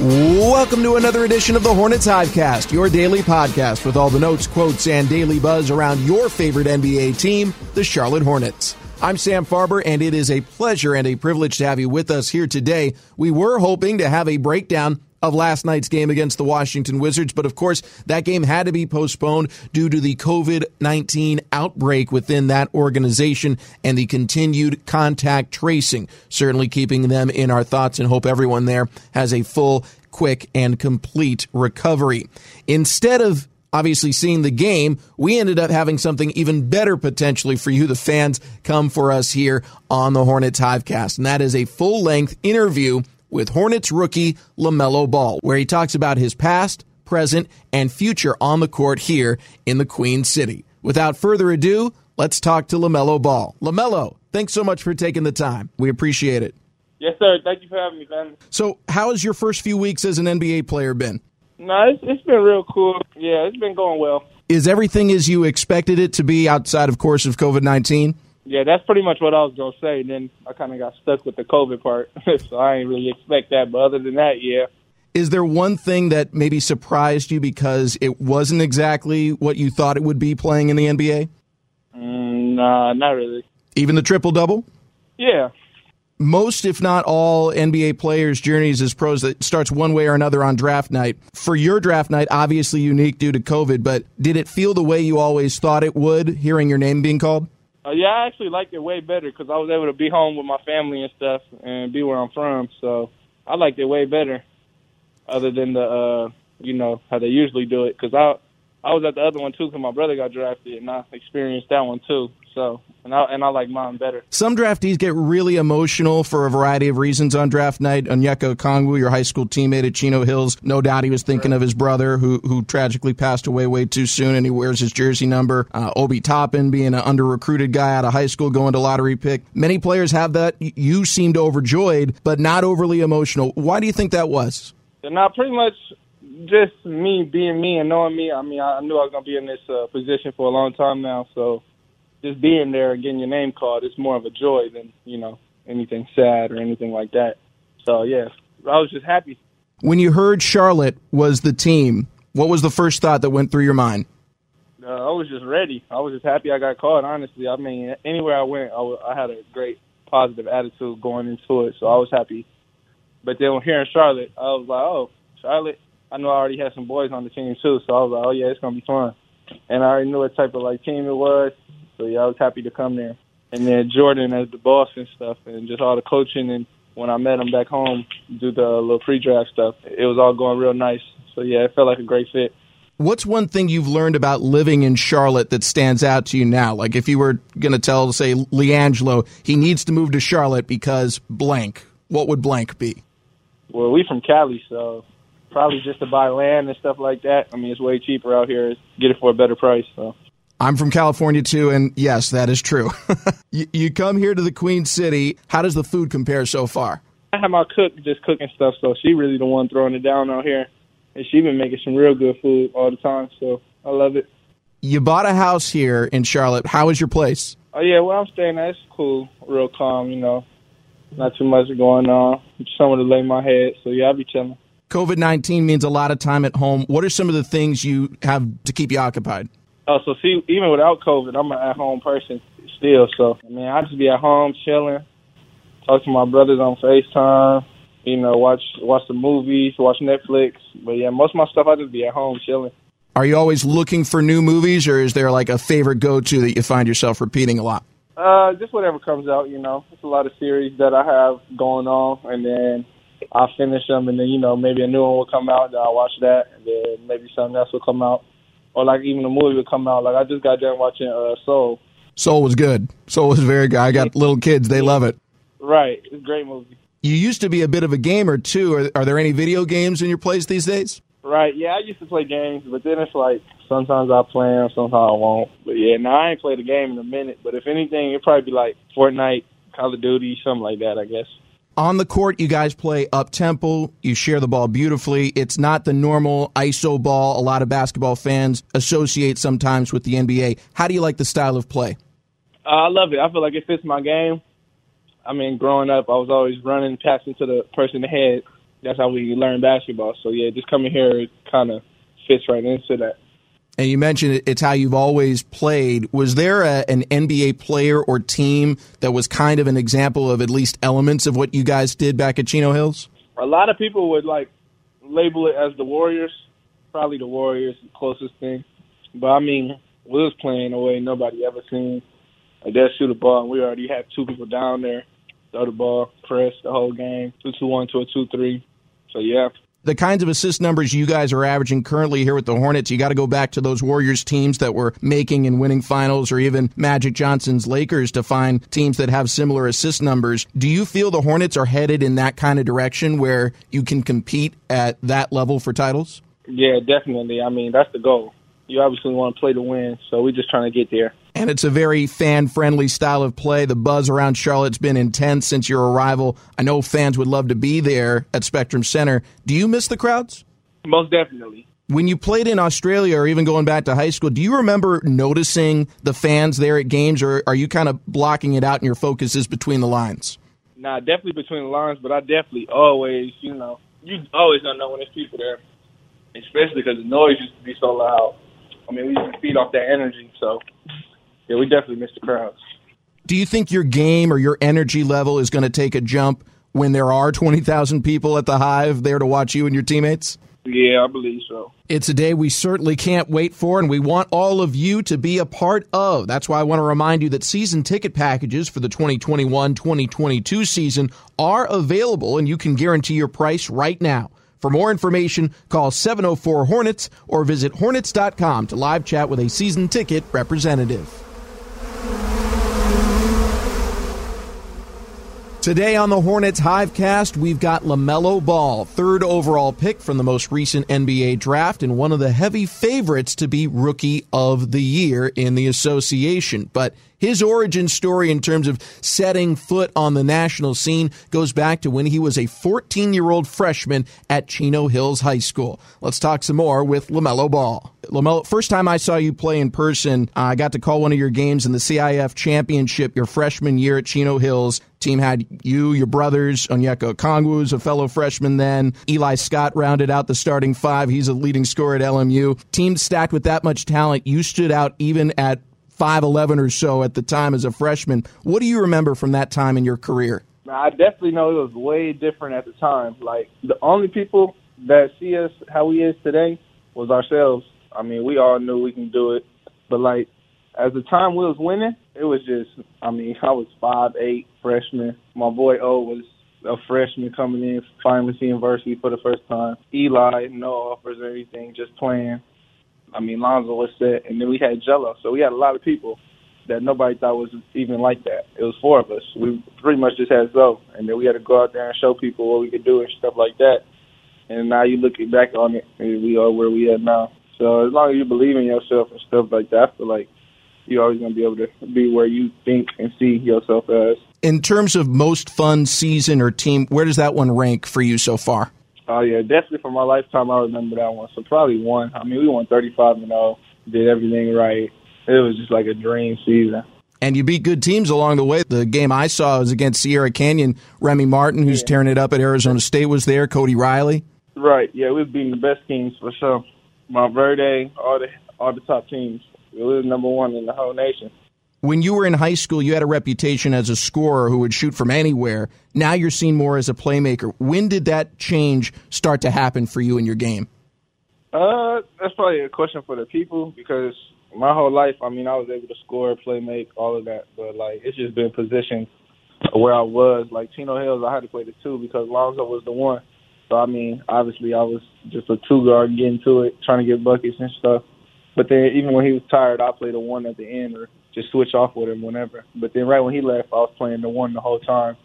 Welcome to another edition of the Hornets Hivecast, your daily podcast with all the notes, quotes, and daily buzz around your favorite NBA team, the Charlotte Hornets. I'm Sam Farber, and it is a pleasure and a privilege to have you with us here today. We were hoping to have a breakdown of last night's game against the Washington Wizards, but of course, that game had to be postponed due to the COVID 19 outbreak within that organization and the continued contact tracing. Certainly keeping them in our thoughts and hope everyone there has a full, quick, and complete recovery. Instead of obviously seeing the game, we ended up having something even better potentially for you, the fans, come for us here on the Hornets Hivecast. And that is a full length interview with Hornets rookie LaMelo Ball, where he talks about his past, present, and future on the court here in the Queen City. Without further ado, let's talk to LaMelo Ball. LaMelo, thanks so much for taking the time. We appreciate it. Yes, sir. Thank you for having me, man. So, how has your first few weeks as an NBA player been? No, it's, it's been real cool. Yeah, it's been going well. Is everything as you expected it to be outside, of course, of COVID 19? Yeah, that's pretty much what I was gonna say. Then I kind of got stuck with the COVID part, so I ain't really expect that. But other than that, yeah. Is there one thing that maybe surprised you because it wasn't exactly what you thought it would be playing in the NBA? Mm, nah, not really. Even the triple double? Yeah. Most, if not all, NBA players' journeys as pros that starts one way or another on draft night. For your draft night, obviously unique due to COVID, but did it feel the way you always thought it would, hearing your name being called? Uh, yeah, I actually liked it way better because I was able to be home with my family and stuff and be where I'm from. So I liked it way better, other than the uh, you know how they usually do it. Because I I was at the other one too because my brother got drafted and I experienced that one too. So and I and I like mine better. Some draftees get really emotional for a variety of reasons on draft night. Onyeka Okongwu, your high school teammate at Chino Hills, no doubt he was thinking of his brother who who tragically passed away way too soon, and he wears his jersey number. Uh, Obi Toppin being an under recruited guy out of high school, going to lottery pick. Many players have that. You seemed overjoyed, but not overly emotional. Why do you think that was? Now, pretty much just me being me and knowing me. I mean, I knew I was gonna be in this uh, position for a long time now, so just being there and getting your name called is more of a joy than you know anything sad or anything like that. So yeah, I was just happy. When you heard Charlotte was the team, what was the first thought that went through your mind? Uh, I was just ready. I was just happy I got called. Honestly, I mean, anywhere I went, I, w- I had a great positive attitude going into it, so I was happy. But then when here in Charlotte, I was like, oh, Charlotte. I know I already had some boys on the team too, so I was like, oh yeah, it's gonna be fun. And I already knew what type of like team it was, so yeah, I was happy to come there. And then Jordan as the boss and stuff, and just all the coaching. And when I met him back home, do the little pre-draft stuff, it was all going real nice. So yeah, it felt like a great fit. What's one thing you've learned about living in Charlotte that stands out to you now? Like if you were going to tell, say, LiAngelo, he needs to move to Charlotte because blank, what would blank be? Well, we from Cali, so probably just to buy land and stuff like that. I mean, it's way cheaper out here. Get it for a better price. So. I'm from California too, and yes, that is true. you, you, come here to the Queen City. How does the food compare so far? I have my cook just cooking stuff, so she really the one throwing it down out here, and she been making some real good food all the time. So I love it. You bought a house here in Charlotte. How is your place? Oh yeah, well I'm staying at. It's cool, real calm. You know, not too much going on. Just Somewhere to lay my head. So yeah, I'll be chilling. COVID 19 means a lot of time at home. What are some of the things you have to keep you occupied? Oh, so see, even without COVID, I'm an at home person still. So, I mean, I just be at home chilling, talk to my brothers on FaceTime, you know, watch watch the movies, watch Netflix. But yeah, most of my stuff I just be at home chilling. Are you always looking for new movies, or is there like a favorite go to that you find yourself repeating a lot? Uh, just whatever comes out, you know. It's a lot of series that I have going on, and then I'll finish them, and then you know maybe a new one will come out. Then I'll watch that, and then maybe something else will come out, or like even a movie would come out. Like I just got done watching uh, Soul. Soul was good. Soul was very good. I got little kids; they love it. Right, it's a great movie. You used to be a bit of a gamer too. Are, are there any video games in your place these days? Right. Yeah, I used to play games, but then it's like sometimes I play them, sometimes I won't. But yeah, now I ain't played a game in a minute. But if anything, it'd probably be like Fortnite, Call of Duty, something like that. I guess on the court, you guys play up tempo. You share the ball beautifully. It's not the normal ISO ball a lot of basketball fans associate sometimes with the NBA. How do you like the style of play? Uh, I love it. I feel like it fits my game. I mean, growing up, I was always running, passing to the person ahead. That's how we learn basketball. So yeah, just coming here kind of fits right into that and you mentioned it's how you've always played. Was there a, an NBA player or team that was kind of an example of at least elements of what you guys did back at Chino Hills? A lot of people would like label it as the Warriors. Probably the Warriors, the closest thing. But I mean, we was playing a way nobody ever seen. Like they'll shoot a ball, and we already had two people down there, throw the ball, press the whole game, two two one to a two three. So yeah, the kinds of assist numbers you guys are averaging currently here with the Hornets, you got to go back to those Warriors teams that were making and winning finals or even Magic Johnson's Lakers to find teams that have similar assist numbers. Do you feel the Hornets are headed in that kind of direction where you can compete at that level for titles? Yeah, definitely. I mean, that's the goal. You obviously want to play to win, so we're just trying to get there and it's a very fan friendly style of play. The buzz around Charlotte's been intense since your arrival. I know fans would love to be there at Spectrum Center. Do you miss the crowds? Most definitely. When you played in Australia or even going back to high school, do you remember noticing the fans there at games, or are you kind of blocking it out and your focus is between the lines? Nah, definitely between the lines, but I definitely always, you know, you always don't know when there's people there, especially because the noise used to be so loud. I mean, we used to feed off that energy, so yeah, we definitely missed the crowds. Do you think your game or your energy level is going to take a jump when there are 20,000 people at the Hive there to watch you and your teammates? Yeah, I believe so. It's a day we certainly can't wait for, and we want all of you to be a part of. That's why I want to remind you that season ticket packages for the 2021 2022 season are available, and you can guarantee your price right now. For more information, call 704 Hornets or visit Hornets.com to live chat with a season ticket representative. Today on the Hornets Hivecast, we've got LaMelo Ball, third overall pick from the most recent NBA draft and one of the heavy favorites to be Rookie of the Year in the association. But his origin story in terms of setting foot on the national scene goes back to when he was a 14 year old freshman at Chino Hills High School. Let's talk some more with LaMelo Ball. LaMelo, first time I saw you play in person, uh, I got to call one of your games in the CIF championship your freshman year at Chino Hills. Team had you, your brothers, Onyeka Okongwu was a fellow freshman then. Eli Scott rounded out the starting five. He's a leading scorer at LMU. Team stacked with that much talent. You stood out even at 5'11 or so at the time as a freshman. What do you remember from that time in your career? I definitely know it was way different at the time. Like, the only people that see us how we is today was ourselves. I mean, we all knew we can do it. But, like, as the time we was winning, it was just, I mean, I was five eight freshman. My boy O was a freshman coming in, finally seeing varsity for the first time. Eli, no offers or anything, just playing. I mean, Lonzo was set, and then we had Jello. So we had a lot of people that nobody thought was even like that. It was four of us. We pretty much just had Zoe, and then we had to go out there and show people what we could do and stuff like that. And now you looking back on it, and we are where we at now. So as long as you believe in yourself and stuff like that, I feel like you're always going to be able to be where you think and see yourself as. In terms of most fun season or team, where does that one rank for you so far? Oh yeah, definitely for my lifetime, I remember that one. So probably one. I mean, we won 35 and 0, did everything right. It was just like a dream season. And you beat good teams along the way. The game I saw was against Sierra Canyon. Remy Martin, who's yeah. tearing it up at Arizona State, was there. Cody Riley. Right. Yeah, we was beating the best teams for sure. Montverde, all the all the top teams. We was number one in the whole nation. When you were in high school, you had a reputation as a scorer who would shoot from anywhere. Now you're seen more as a playmaker. When did that change start to happen for you in your game? Uh, that's probably a question for the people because my whole life, I mean, I was able to score, play, make, all of that. But like, it's just been positioned where I was. Like Chino Hills, I had to play the two because Lonzo was the one. So I mean, obviously, I was just a two guard getting to it, trying to get buckets and stuff. But then even when he was tired, I played the one at the end or just switch off with him whenever. But then right when he left, I was playing the one the whole time.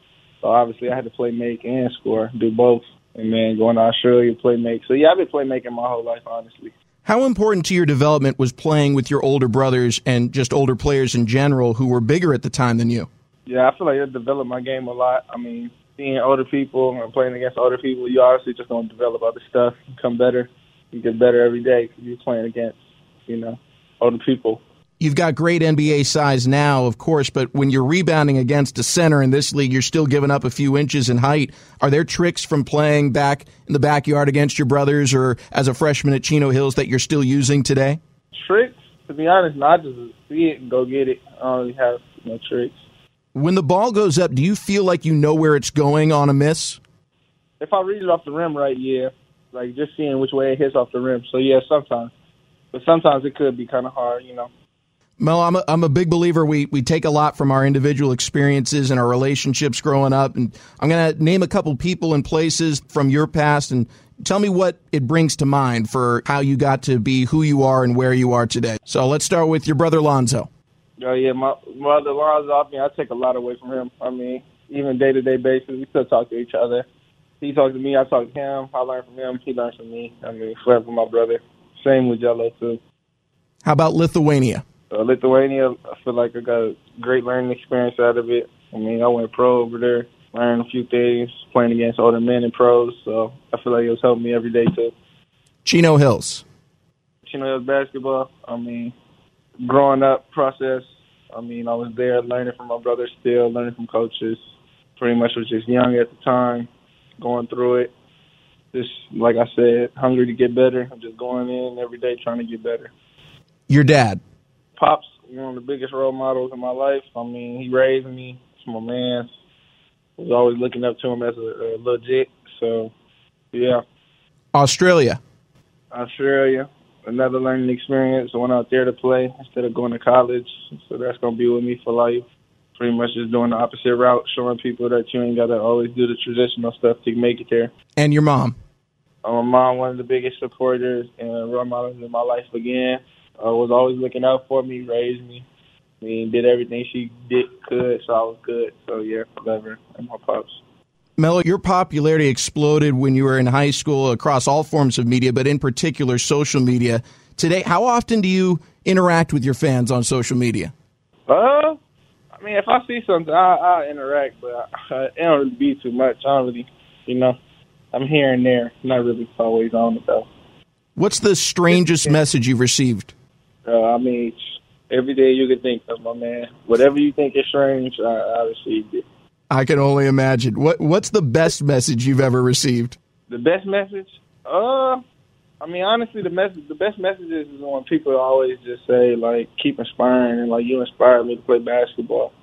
So obviously, I had to play make and score, do both. And then going to Australia, play make. So yeah, I've been playmaking my whole life, honestly. How important to your development was playing with your older brothers and just older players in general who were bigger at the time than you? Yeah, I feel like it developed my game a lot. I mean, seeing older people and playing against older people, you obviously just going to develop other stuff, become better, you get better every day because you're playing against, you know, older people. You've got great NBA size now, of course, but when you're rebounding against a center in this league, you're still giving up a few inches in height. Are there tricks from playing back in the backyard against your brothers or as a freshman at Chino Hills that you're still using today? Tricks? To be honest, not just see it and go get it. I don't really have no tricks. When the ball goes up, do you feel like you know where it's going on a miss? If I read it off the rim right, yeah. Like just seeing which way it hits off the rim. So yeah, sometimes. But sometimes it could be kind of hard, you know. Mel, I'm a, I'm a big believer. We we take a lot from our individual experiences and our relationships growing up, and I'm going to name a couple people and places from your past, and tell me what it brings to mind for how you got to be who you are and where you are today. So let's start with your brother Lonzo. Oh yeah, my brother Lonzo. I mean, I take a lot away from him. I mean, even day to day basis, we still talk to each other. He talks to me, I talk to him. I learn from him, he learns from me. I mean, forever from my brother. Same with Jello too. How about Lithuania? Uh, Lithuania, I feel like I got a great learning experience out of it. I mean, I went pro over there, learned a few things, playing against older men and pros. So I feel like it was helping me every day too. Chino Hills. Chino Hills basketball. I mean, growing up process. I mean, I was there learning from my brother still, learning from coaches. Pretty much was just young at the time, going through it. Just like I said, hungry to get better. I'm just going in every day trying to get better. Your dad, Pop's one of the biggest role models in my life. I mean, he raised me. He's my man. I was always looking up to him as a, a legit. So, yeah. Australia. Australia. Another learning experience. I went out there to play instead of going to college. So that's going to be with me for life. Pretty much just doing the opposite route, showing people that you ain't got to always do the traditional stuff to make it there. And your mom? Uh, my mom, one of the biggest supporters and role models in my life again uh, was always looking out for me, raised me. I mean, did everything she did could, so I was good. So yeah, forever and my pops. Melo, your popularity exploded when you were in high school across all forms of media, but in particular social media. Today, how often do you interact with your fans on social media? Uh, I mean, if I see something, I, I interact, but I, it don't really be too much. I don't really, you know, I'm here and there, not really always on it though. What's the strangest message you've received? Uh, I mean, every day you can think of, my man. Whatever you think is strange, I, I received it. I can only imagine. What What's the best message you've ever received? The best message? Uh, I mean, honestly, the message, the best messages is when people always just say like, "Keep inspiring," and like, "You inspired me to play basketball,"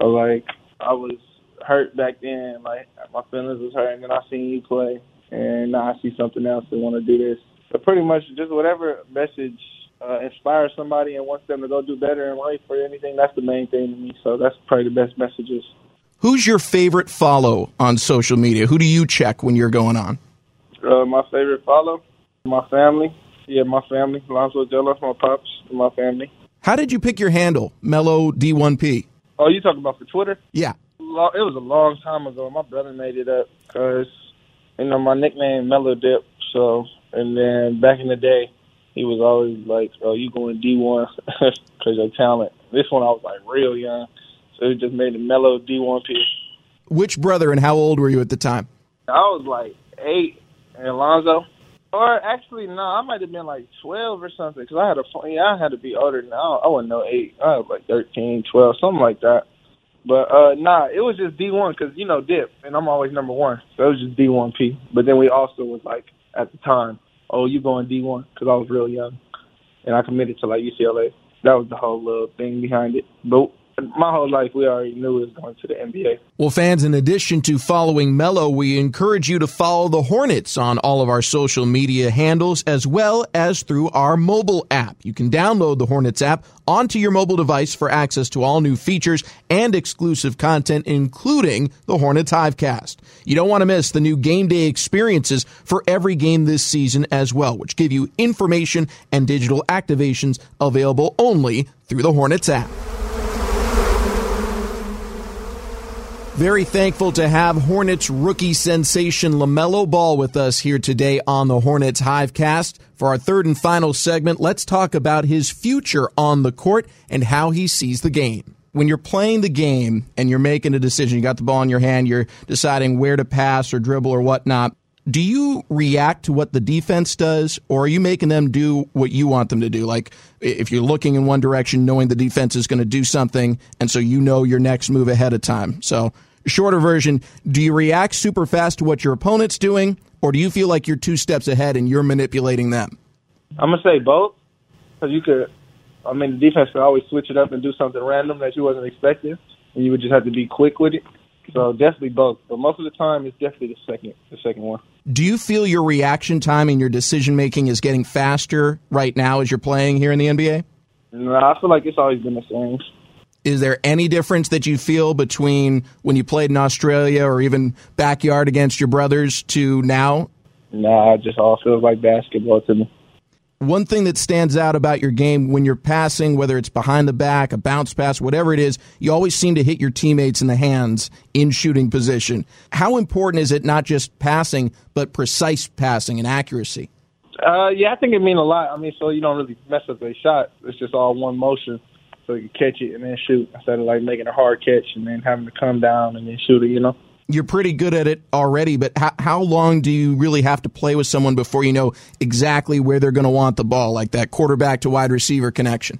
or like, "I was hurt back then, like my feelings was hurt, and then I seen you play, and now I see something else and want to do this." But pretty much, just whatever message uh, inspire somebody and wants them to go do better in life or anything, that's the main thing to me. So that's probably the best messages. Who's your favorite follow on social media? Who do you check when you're going on? Uh, my favorite follow, my family. Yeah, my family. Lonzo Jello, my pops, my family. How did you pick your handle, Melo D1P? Oh, you talking about for Twitter? Yeah. It was a long time ago. My brother made it up because, you know, my nickname Melo Dip. So, and then back in the day, he was always like, "Oh, you going D1 because your talent." This one I was like real young, so he just made it Melo D1P. Which brother and how old were you at the time? I was like eight, and Alonzo. Or actually, no, I might have been like twelve or something. Because I had a. Yeah, I had to be older than I, I wasn't no eight. I was like thirteen, twelve, something like that. But uh nah, it was just D one because you know Dip, and I'm always number one, so it was just D one P. But then we also was like at the time, oh, you going D one because I was real young, and I committed to like UCLA. That was the whole little thing behind it. But my whole life, we already knew it was going to the NBA. Well, fans, in addition to following Melo, we encourage you to follow the Hornets on all of our social media handles as well as through our mobile app. You can download the Hornets app onto your mobile device for access to all new features and exclusive content, including the Hornets Hivecast. You don't want to miss the new game day experiences for every game this season as well, which give you information and digital activations available only through the Hornets app. Very thankful to have Hornets rookie sensation LaMelo Ball with us here today on the Hornets Hivecast. For our third and final segment, let's talk about his future on the court and how he sees the game. When you're playing the game and you're making a decision, you got the ball in your hand, you're deciding where to pass or dribble or whatnot. Do you react to what the defense does, or are you making them do what you want them to do? Like if you're looking in one direction, knowing the defense is going to do something, and so you know your next move ahead of time. So, shorter version, do you react super fast to what your opponent's doing, or do you feel like you're two steps ahead and you're manipulating them? I'm gonna say both, because you could. I mean, the defense could always switch it up and do something random that you wasn't expecting, and you would just have to be quick with it. So definitely both, but most of the time it's definitely the second, the second one. Do you feel your reaction time and your decision making is getting faster right now as you're playing here in the NBA? No, I feel like it's always been the same. Is there any difference that you feel between when you played in Australia or even backyard against your brothers to now? Nah, it just all feels like basketball to me. One thing that stands out about your game when you're passing, whether it's behind the back, a bounce pass, whatever it is, you always seem to hit your teammates in the hands in shooting position. How important is it not just passing, but precise passing and accuracy? Uh, yeah, I think it means a lot. I mean, so you don't really mess up a shot. It's just all one motion, so you catch it and then shoot instead of like making a hard catch and then having to come down and then shoot it. You know. You're pretty good at it already, but how, how long do you really have to play with someone before you know exactly where they're going to want the ball, like that quarterback to wide receiver connection?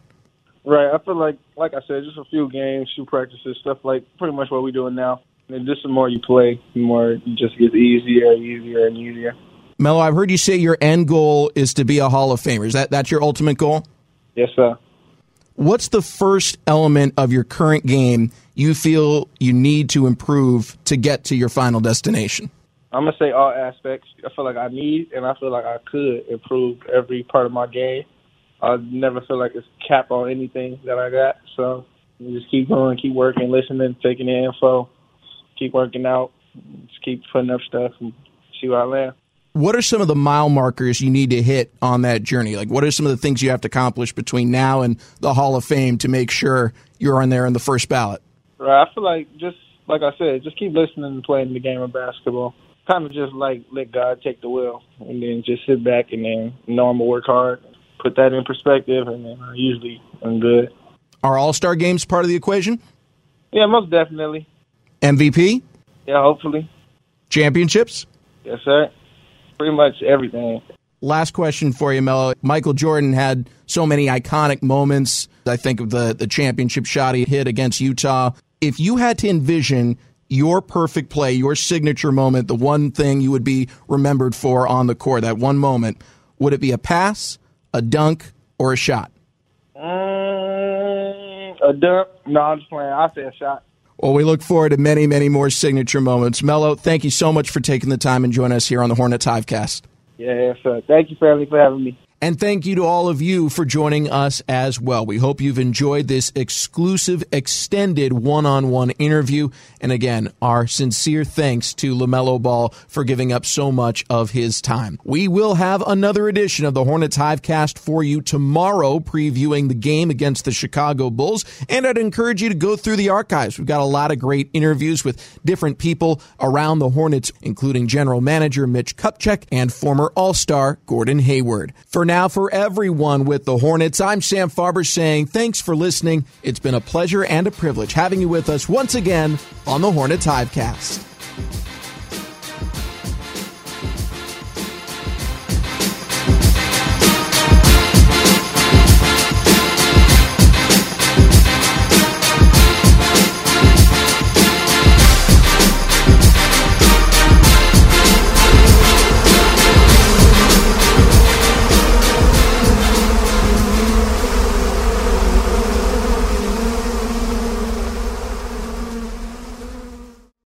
Right. I feel like, like I said, just a few games, few practices, stuff like pretty much what we're doing now. And just the more you play, the more it just gets easier, and easier, and easier. Melo, I've heard you say your end goal is to be a Hall of Famer. Is that that's your ultimate goal? Yes, sir. What's the first element of your current game you feel you need to improve to get to your final destination? I'm gonna say all aspects. I feel like I need, and I feel like I could improve every part of my game. I never feel like it's cap on anything that I got. So just keep going, keep working, listening, taking the info, keep working out, just keep putting up stuff, and see where I land. What are some of the mile markers you need to hit on that journey? Like, what are some of the things you have to accomplish between now and the Hall of Fame to make sure you're on there in the first ballot? Right. I feel like just like I said, just keep listening and playing the game of basketball. Kind of just like let God take the wheel, and then just sit back and then know I'm gonna work hard, put that in perspective, and then I usually I'm good. Are All Star games part of the equation? Yeah, most definitely. MVP? Yeah, hopefully. Championships? Yes, sir. Pretty much everything. Last question for you, Melo. Michael Jordan had so many iconic moments. I think of the, the championship shot he hit against Utah. If you had to envision your perfect play, your signature moment, the one thing you would be remembered for on the court, that one moment, would it be a pass, a dunk, or a shot? Mm, a dunk? No, I'm just playing. I say a shot. Well, we look forward to many, many more signature moments. Melo, thank you so much for taking the time and joining us here on the Hornets Hivecast. Yeah, sir. Thank you, family, for having me. And thank you to all of you for joining us as well. We hope you've enjoyed this exclusive, extended one on one interview. And again, our sincere thanks to LaMelo Ball for giving up so much of his time. We will have another edition of the Hornets Hivecast for you tomorrow, previewing the game against the Chicago Bulls. And I'd encourage you to go through the archives. We've got a lot of great interviews with different people around the Hornets, including general manager Mitch Kupchak and former All Star Gordon Hayward. For now, for everyone with the Hornets, I'm Sam Farber saying thanks for listening. It's been a pleasure and a privilege having you with us once again on the Hornets Hivecast.